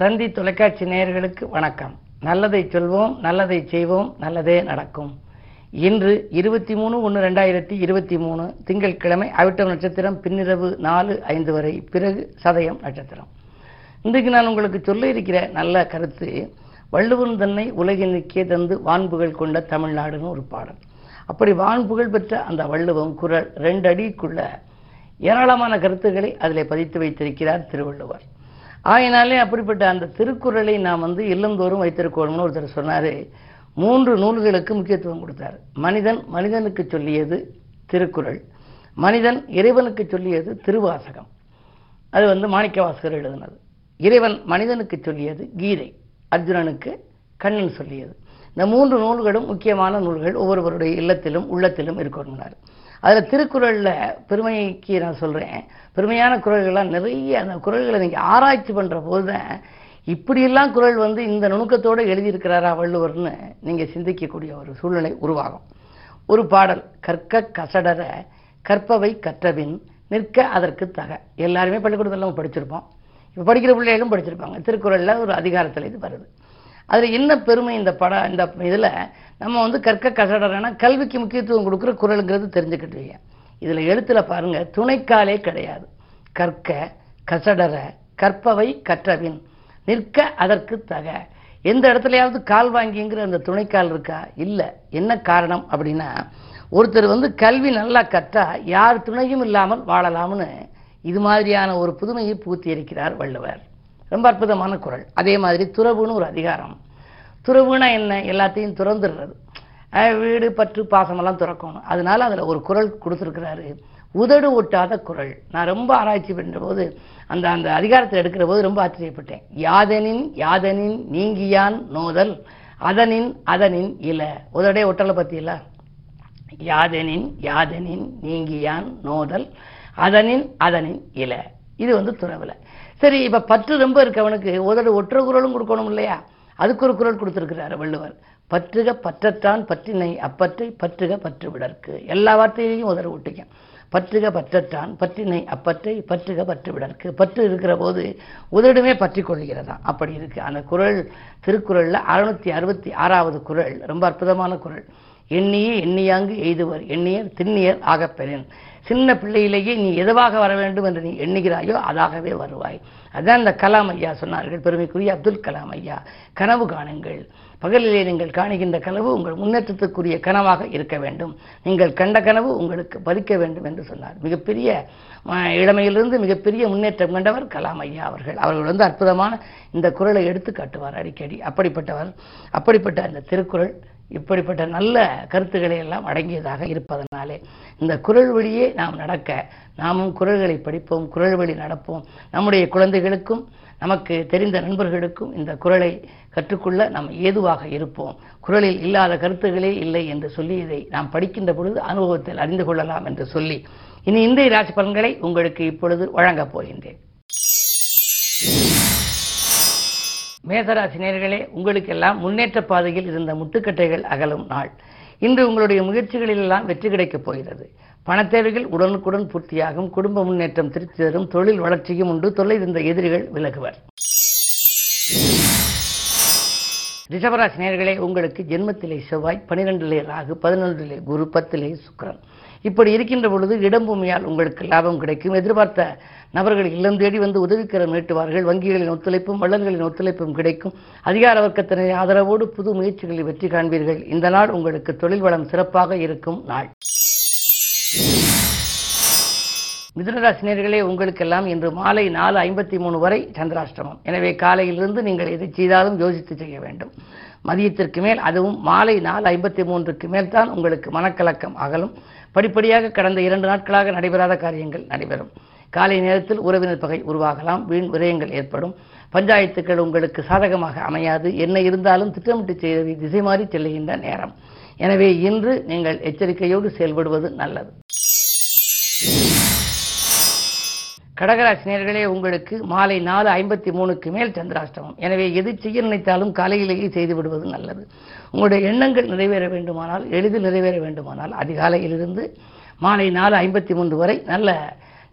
தந்தி தொலைக்காட்சி நேயர்களுக்கு வணக்கம். நல்லதை சொல்வோம் நல்லதை செய்வோம் நல்லதே நடக்கும். இன்று இருபத்தி மூணு ஒன்று ரெண்டாயிரத்தி இருபத்தி மூணு திங்கட்கிழமை அவிட்டம் நட்சத்திரம் பின்னிரவு நாலு ஐந்து வரை பிறகு சதயம் நட்சத்திரம். இன்றைக்கு நான் உங்களுக்கு சொல்ல இருக்கிற நல்ல கருத்து வள்ளுவன் தன்னை உலகினுக்கே தந்து வான்புகள் கொண்ட தமிழ்நாடுன்னு ஒரு பாடல். அப்படி வான்புகழ் பெற்ற அந்த வள்ளுவம் குரல் ரெண்டு அடிக்குள்ள ஏராளமான கருத்துக்களை அதில் பதித்து வைத்திருக்கிறார் திருவள்ளுவர். ஆயினாலே அப்படிப்பட்ட அந்த திருக்குறளை நாம் வந்து இல்லந்தோறும் வைத்திருக்கணும்னு ஒருத்தர் சொன்னார். மூன்று நூல்களுக்கு முக்கியத்துவம் கொடுத்தார். மனிதன் மனிதனுக்கு சொல்லியது திருக்குறள். மனிதன் இறைவனுக்கு சொல்லியது திருவாசகம். அது வந்து மாணிக்கவாசகர் எழுதினது. இறைவன் மனிதனுக்கு சொல்லியது கீதை. அர்ஜுனனுக்கு கண்ணன் சொல்லியது. இந்த மூன்று நூல்களும் முக்கியமான நூல்கள் ஒவ்வொருவருடைய இல்லத்திலும் உள்ளத்திலும் இருக்கணும்னார். அதில் திருக்குறளில் பெருமைக்கு நான் சொல்கிறேன் பெருமையான குரல்கள்லாம் நிறைய அந்த குரல்களை நீங்கள் ஆராய்ச்சி பண்ணுற போது தான் இப்படியெல்லாம் குரல் வந்து இந்த நுணுக்கத்தோடு எழுதியிருக்கிறாரா வள்ளுவர்னு நீங்கள் சிந்திக்கக்கூடிய ஒரு சூழ்நிலை உருவாகும். ஒரு பாடல் கற்க கசடர கற்பவை கற்றபின் நிற்க அதற்கு தக. எல்லாருமே பள்ளிக்கூடத்தில் படிச்சிருப்போம். இப்போ படிக்கிற பிள்ளைகளும் படிச்சிருப்பாங்க. திருக்குறளில் ஒரு அதிகாரத்தில் இது வருது. அதில் என்ன பெருமை இந்த படம் இந்த இதில்? நம்ம வந்து கற்க கசடறேன்னா கல்விக்கு முக்கியத்துவம் கொடுக்குற குரலுங்கிறது தெரிஞ்சுக்கிட்டு இதில் எழுத்தில் பாருங்கள் துணைக்காலே கிடையாது. கற்க கசடற கற்பவை கற்றவின் நிற்க அதற்கு தக. எந்த இடத்துலையாவது கால் வாங்கிங்கிற அந்த துணைக்கால் இருக்கா? இல்லை. என்ன காரணம் அப்படின்னா ஒருத்தர் வந்து கல்வி நல்லா கற்றா யார் துணையும் இல்லாமல் வாழலாம்னு இது மாதிரியான ஒரு புதுமையை பூத்தி இருக்கிறார் வள்ளுவர். ரொம்ப அற்புதமான குரல். அதே மாதிரி துறவுன்னு ஒரு அதிகாரம். துறவுனா என்ன? எல்லாத்தையும் துறந்துடுறது. வீடு பற்று பாசமெல்லாம் துறக்கணும். அதனால அதில் ஒரு குரல் கொடுத்துருக்கிறாரு. உதடு ஒட்டாத குரல். நான் ரொம்ப ஆராய்ச்சி பண்ணுற போது அந்த அந்த அதிகாரத்தில் எடுக்கிற போது ரொம்ப ஆச்சரியப்பட்டேன். யாதனின் யாதனின் நீங்கியான் நோதல் அதனின் அதனின் இல. உதடே ஒட்டலை பற்றியில யாதனின் யாதனின் நீங்கியான் நோதல் அதனின் அதனின் இல. இது வந்து துறவில். சரி இப்போ பற்று ரொம்ப இருக்கவனுக்கு உதடு ஒற்ற குரலும் கொடுக்கணும் இல்லையா? அதுக்கு ஒரு குரல் கொடுத்துருக்கிறார் வள்ளுவர். பற்றுக பற்றத்தான் பற்றினை அப்பற்றை பற்றுக பற்று விடற்கு. எல்லா வார்த்தையிலையும் உதட ஒட்டிக்க பற்றுக பற்றத்தான் பற்றினை அப்பற்றை பற்றுக பற்று விடற்கு. பற்று இருக்கிற போது உதடுமே பற்றி கொள்கிறதா? அப்படி இருக்கு. அந்த குரல் திருக்குறளில் அறுநூத்தி அறுபத்தி ஆறாவது குரல். ரொம்ப அற்புதமான குரல். எண்ணியே எண்ணியாங்கு எய்துவர். எண்ணியர் திண்ணியர் ஆகப்பெறேன். சின்ன பிள்ளையிலேயே நீ எதுவாக வர வேண்டும் என்று நீ எண்ணுகிறாயோ அதாகவே வருவாய். அதான் இந்த கலாம் ஐயா சொன்னார்கள் பெருமைக்குரிய அப்துல் கலாம் ஐயா. கனவு காணுங்கள். பகலிலே நீங்கள் காணுகின்ற கனவு உங்கள் முன்னேற்றத்துக்குரிய கனவாக இருக்க வேண்டும். நீங்கள் கண்ட கனவு உங்களுக்கு பலிக்க வேண்டும் என்று சொன்னார். மிகப்பெரிய இளமையிலிருந்து மிகப்பெரிய முன்னேற்றம் கண்டவர் கலாம் ஐயா அவர்கள். அவர்கள் வந்து அற்புதமான இந்த குரலை எடுத்து காட்டுவார் அடிக்கடி. அப்படிப்பட்டவர் அப்படிப்பட்ட அந்த திருக்குறள் இப்படிப்பட்ட நல்ல கருத்துக்களை எல்லாம் அடங்கியதாக இருப்பதனாலே இந்த குரல் வழியே நாம் நடக்க நாமும் குரல்களை படிப்போம் குரல் வழி நடப்போம். நம்முடைய குழந்தைகளுக்கும் நமக்கு தெரிந்த நண்பர்களுக்கும் இந்த குரலை கற்றுக்கொள்ள நாம் ஏதுவாக இருப்போம். குரலில் இல்லாத கருத்துகளே இல்லை என்று சொல்லி இதை நாம் படிக்கின்ற பொழுது அனுபவத்தில் அறிந்து கொள்ளலாம் என்று சொல்லி இனி இந்திய ராசி பலன்களை உங்களுக்கு இப்பொழுது வழங்கப் போகின்றேன். மேசராசினியர்களே உங்களுக்கெல்லாம் முன்னேற்ற பாதையில் இருந்த முட்டுக்கட்டைகள் அகலும் நாள். இன்று உங்களுடைய முயற்சிகளிலெல்லாம் வெற்றி கிடைக்கப் போகிறது. பணத்தேவைகள் உடனுக்குடன் பூர்த்தியாகும் குடும்ப முன்னேற்றம் திருப்தி தரும் தொழில் வளர்ச்சியும் உண்டு தொல்லை இருந்த எதிரிகள் விலகுவர். ரிஷபராசி நேர்களே உங்களுக்கு ஜென்மத்திலே செவ்வாய் பனிரெண்டிலே ராகு பதினொன்றிலே குரு பத்திலே சுக்கரன். இப்படி இருக்கின்ற பொழுது இடம் பூமியால் உங்களுக்கு லாபம் கிடைக்கும். எதிர்பார்த்த நபர்கள் இல்லம் தேடி வந்து உதவிக்கரம் நீட்டுவார்கள். வங்கிகளின் ஒத்துழைப்பும் வள்ளல்களின் ஒத்துழைப்பும் கிடைக்கும். அதிகார வர்க்கத்தினை ஆதரவோடு புது முயற்சிகளில் வெற்றி காண்பீர்கள். இந்த நாள் உங்களுக்கு தொழில் வளம் சிறப்பாக இருக்கும் நாள். மிதுனராசினியர்களே உங்களுக்கெல்லாம் இன்று மாலை நாலு ஐம்பத்தி மூணு வரை சந்திராஷ்டமம். எனவே காலையிலிருந்து நீங்கள் எதை செய்தாலும் யோசித்து செய்ய வேண்டும். மதியத்திற்கு மேல் அதுவும் மாலை நாலு ஐம்பத்தி மூன்றுக்கு மேல் தான் உங்களுக்கு மனக்கலக்கம் அகலும். படிப்படியாக கடந்த இரண்டு நாட்களாக நடைபெறாத காரியங்கள் நடைபெறும். காலை நேரத்தில் உறவினர் பகை உருவாகலாம் வீண் விரயங்கள் ஏற்படும். பஞ்சாயத்துக்கள் உங்களுக்கு சாதகமாக அமையாது. என்ன இருந்தாலும் திட்டமிட்டு செய்தவை திசை மாறி செல்லுகின்ற நேரம். எனவே இன்று நீங்கள் எச்சரிக்கையோடு செயல்படுவது நல்லது. கடகராசினியர்களே உங்களுக்கு மாலை நாலு ஐம்பத்தி மூணுக்கு மேல் சந்திராஷ்டமம். எனவே எது செய்ய நினைத்தாலும் காலையிலேயே செய்து விடுவது நல்லது. உங்களுடைய எண்ணங்கள் நிறைவேற வேண்டுமானால் எளிதில் நிறைவேற வேண்டுமானால் அதிகாலையிலிருந்து மாலை நாலு ஐம்பத்தி மூன்று வரை நல்ல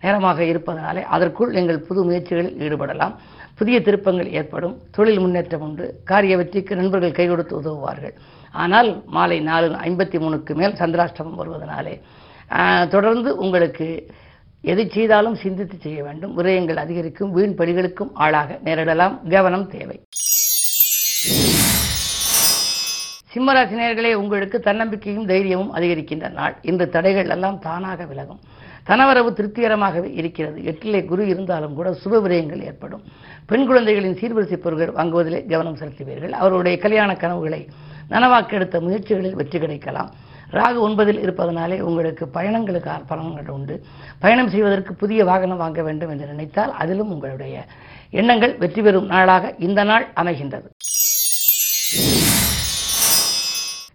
நேரமாக இருப்பதனாலே அதற்குள் நீங்கள் புது முயற்சிகளில் ஈடுபடலாம். புதிய திருப்பங்கள் ஏற்படும். தொழில் முன்னேற்றம் உண்டு. காரிய வெற்றிக்கு நண்பர்கள் கை கொடுத்து உதவுவார்கள். ஆனால் மாலை நாலு ஐம்பத்தி மூணுக்கு மேல் சந்திராஷ்டமம் வருவதனாலே தொடர்ந்து உங்களுக்கு எதை செய்தாலும் சிந்தித்து செய்ய வேண்டும். விரயங்கள் அதிகரிக்கும். வீண் பலிகளுக்கும் ஆளாக நேரிடலாம். கவனம் தேவை. சிம்மராசினியர்களே உங்களுக்கு தன்னம்பிக்கையும் தைரியமும் அதிகரிக்கின்ற நாள். இந்த தடைகள் எல்லாம் தானாக விலகும். தனவரவு திருப்திகரமாகவே இருக்கிறது. எட்டிலே குரு இருந்தாலும் கூட சுப விரயங்கள் ஏற்படும். பெண் குழந்தைகளின் சீர்வரிசை பொருட்கள் வாங்குவதிலே கவனம் செலுத்துவீர்கள். அவருடைய கல்யாண கனவுகளை நனவாக்கெடுத்த முயற்சிகளில் வெற்றி கிடைக்கலாம். ராகு ஒன்பதில் இருப்பதனாலே உங்களுக்கு பயணங்களுக்கு பலன்கள் உண்டு. பயணம் செய்வதற்கு புதிய வாகனம் வாங்க வேண்டும் என்று நினைத்தால் அதிலும் உங்களுடைய எண்ணங்கள் வெற்றி பெறும் நாளாக இந்த நாள் அமைகின்றது.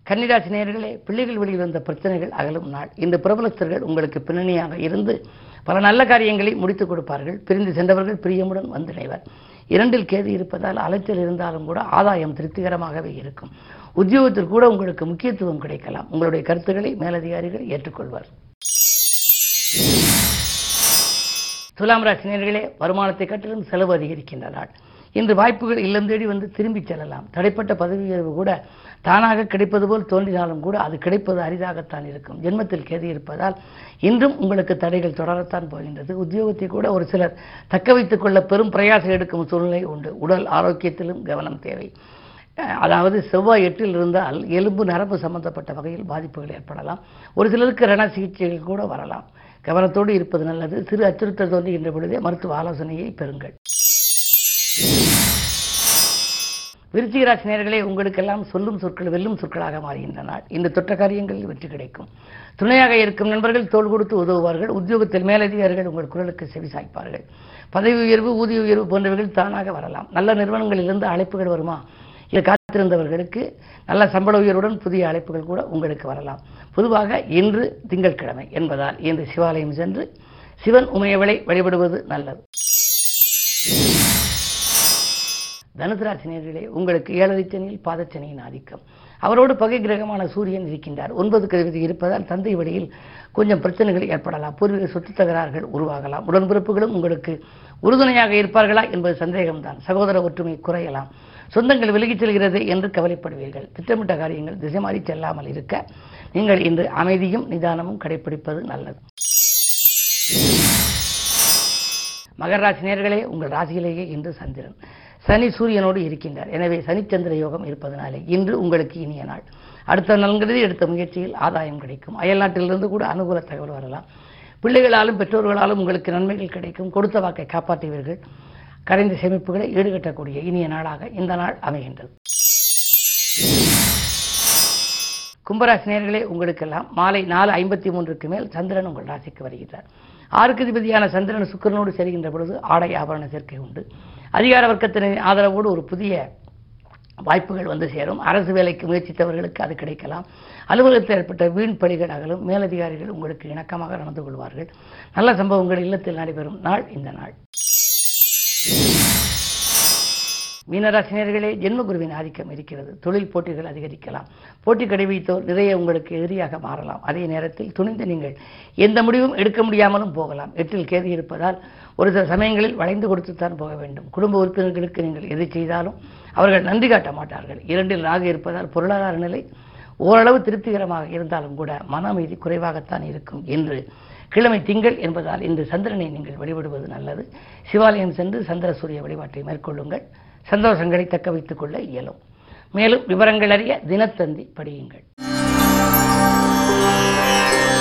கன்னிராசி நேர்களே பிள்ளைகள் வழியில் வந்த பிரச்சனைகள் அகலும் நாள். இந்த பிரபலஸ்தர்கள் உங்களுக்கு பின்னணியாக இருந்து பல நல்ல காரியங்களை முடித்துக் கொடுப்பார்கள். பிரிந்து சென்றவர்கள் பிரியமுடன் வந்திணைவர் இரண்டில் கேது இருப்பதால் அலைச்சல் இருந்தாலும் கூட ஆதாயம் திருப்திகரமாகவே இருக்கும். உத்தியோகத்தில் கூட உங்களுக்கு முக்கியத்துவம் கிடைக்கலாம். உங்களுடைய கருத்துக்களை மேலதிகாரிகள் ஏற்றுக்கொள்வார். துலாம் ராசினியர்களே வருமானத்தை கட்டிலும் செலவு அதிகரிக்கின்ற நாள். இன்று வாய்ப்புகள் இல்லம் தேடி வந்து திரும்பிச் செல்லலாம். தடைப்பட்ட பதவி உயர்வு கூட தானாக கிடைப்பது போல் தோன்றினாலும் கூட அது கிடைப்பது அரிதாகத்தான் இருக்கும். ஜென்மத்தில் கேதி இருப்பதால் இன்றும் உங்களுக்கு தடைகள் தொடரத்தான் போகின்றது. உத்தியோகத்தை கூட ஒரு சிலர் தக்க வைத்துக் கொள்ள பெரும் பிரயாசம் எடுக்கும் சூழ்நிலை உண்டு. உடல் ஆரோக்கியத்திலும் கவனம் தேவை. அதாவது செவ்வாய் எட்டில் இருந்தால் எலும்பு நரம்பு சம்பந்தப்பட்ட வகையில் பாதிப்புகள் ஏற்படலாம். ஒரு சிலருக்கு ரண சிகிச்சைகள் கூட வரலாம். கவனத்தோடு இருப்பது நல்லது. சிறு அச்சுறுத்தல் தோன்றுகின்ற பொழுதே மருத்துவ ஆலோசனையை பெறுங்கள். விருச்சிகராசி ராசி உங்களுக்கெல்லாம் சொல்லும் சொற்கள் வெல்லும் சொற்களாக மாறுகின்ற நாள் இந்த தொற்ற காரியங்களில் வெற்றி கிடைக்கும். துணையாக இருக்கும் நண்பர்கள் தோள் கொடுத்து உதவுவார்கள். உத்தியோகத்தில் மேலதிகாரிகள் உங்கள் குரலுக்கு செவி சாய்ப்பார்கள். பதவி உயர்வு ஊதிய உயர்வு போன்றவைகள் தானாக வரலாம். நல்ல நிறுவனங்களிலிருந்து அழைப்புகள் வருமா? இதை காத்திருந்தவர்களுக்கு நல்ல சம்பள உயர்வுடன் புதிய அழைப்புகள் கூட உங்களுக்கு வரலாம். பொதுவாக இன்று திங்கட்கிழமை என்பதால் இன்று சிவாலயம் சென்று சிவன் உமையவளை வழிபடுவது நல்லது. தனுசராசினியர்களே உங்களுக்கு ஏழரை சனியில் பாதச்சனியின் ஆதிக்கம். அவரோடு பகை கிரகமான சூரியன் இருக்கின்றார். ஒன்பது கிரகத்தில் இருப்பதால் தந்தை வழியில் கொஞ்சம் பிரச்சனைகள் ஏற்படலாம். பூர்வீக சொத்து தகராறுகள் உருவாகலாம். உடன்பிறப்புகளும் உங்களுக்கு உறுதுணையாக இருப்பார்களா என்பது சந்தேகம்தான். சகோதர ஒற்றுமை குறையலாம். சொந்தங்கள் விலகிச் செல்கிறது என்று கவலைப்படுவீர்கள். திட்டமிட்ட காரியங்கள் திசை மாறி செல்லாமல் இருக்க நீங்கள் இன்று அமைதியும் நிதானமும் கடைபிடிப்பது நல்லது. மகர ராசி நேர்களே உங்கள் ராசியிலேயே இன்று சந்திரன். சனி சூரியனோடு இருக்கின்றார். எனவே சனிச்சந்திர யோகம் இருப்பதனாலே இன்று உங்களுக்கு இனிய நாள். அடுத்த நலன்கிறது எடுத்த முயற்சியில் ஆதாயம் கிடைக்கும். அயல்நாட்டிலிருந்து கூட அனுகூல தகவல் வரலாம். பிள்ளைகளாலும் பெற்றோர்களாலும் உங்களுக்கு நன்மைகள் கிடைக்கும். கொடுத்த வாக்கை காப்பாற்றுவீர்கள். கரைந்த சேமிப்புகளை ஈடுகட்டக்கூடிய இனிய நாளாக இந்த நாள் அமைகின்றது. கும்பராசி நேர்களே உங்களுக்கெல்லாம் மாலை நாலு ஐம்பத்தி மூன்றுக்கு மேல் சந்திரன் உங்கள் ராசிக்கு வருகிறார். ஆறுக்கு அதிபதியான சந்திரன் சுக்கிரனோடு செல்கின்ற பொழுது ஆடை ஆபரண சேர்க்கை உண்டு. அதிகார வர்க்கத்தின் ஆதரவோடு ஒரு புதிய வாய்ப்புகள் வந்து சேரும். அரசு வேலைக்கு முயற்சித்தவர்களுக்கு அது கிடைக்கலாம். அலுவலகத்தில் ஏற்பட்ட வீண் பணிகள் அகலும் மேலதிகாரிகள் உங்களுக்கு இணக்கமாக நடந்து கொள்வார்கள். நல்ல சம்பவங்கள் இல்லத்தில் நடைபெறும் நாள் இந்த நாள். மீனராசினியர்களே ஜென்மகுருவின் ஆதிக்கம் இருக்கிறது. தொழில் போட்டிகள் அதிகரிக்கலாம். போட்டி கடைபிடித்தோர் நிறைய உங்களுக்கு எதிரியாக மாறலாம். அதே நேரத்தில் துணிந்து நீங்கள் எந்த முடிவும் எடுக்க முடியாமலும் போகலாம். எட்டில் கேது இருப்பதால் ஒரு சில சமயங்களில் வளைந்து கொடுத்துத்தான் போக வேண்டும். குடும்ப உறுப்பினர்களுக்கு நீங்கள் எது செய்தாலும் அவர்கள் நன்றி காட்ட மாட்டார்கள். இரண்டில் ராகு இருப்பதால் பொருளாதார நிலை ஓரளவு திருப்திகரமாக இருந்தாலும் கூட மன அமைதி குறைவாகத்தான் இருக்கும் என்று கிழமை திங்கள் என்பதால் இன்று சந்திரனை நீங்கள் வழிபடுவது நல்லது. சிவாலயம் சென்று சந்திர சூரிய வழிபாட்டை மேற்கொள்ளுங்கள். சந்தோஷங்களை தக்க வைத்துக் கொள்ள இயலும். மேலும் விவரங்கள் அறிய தினத்தந்தி படியுங்கள்.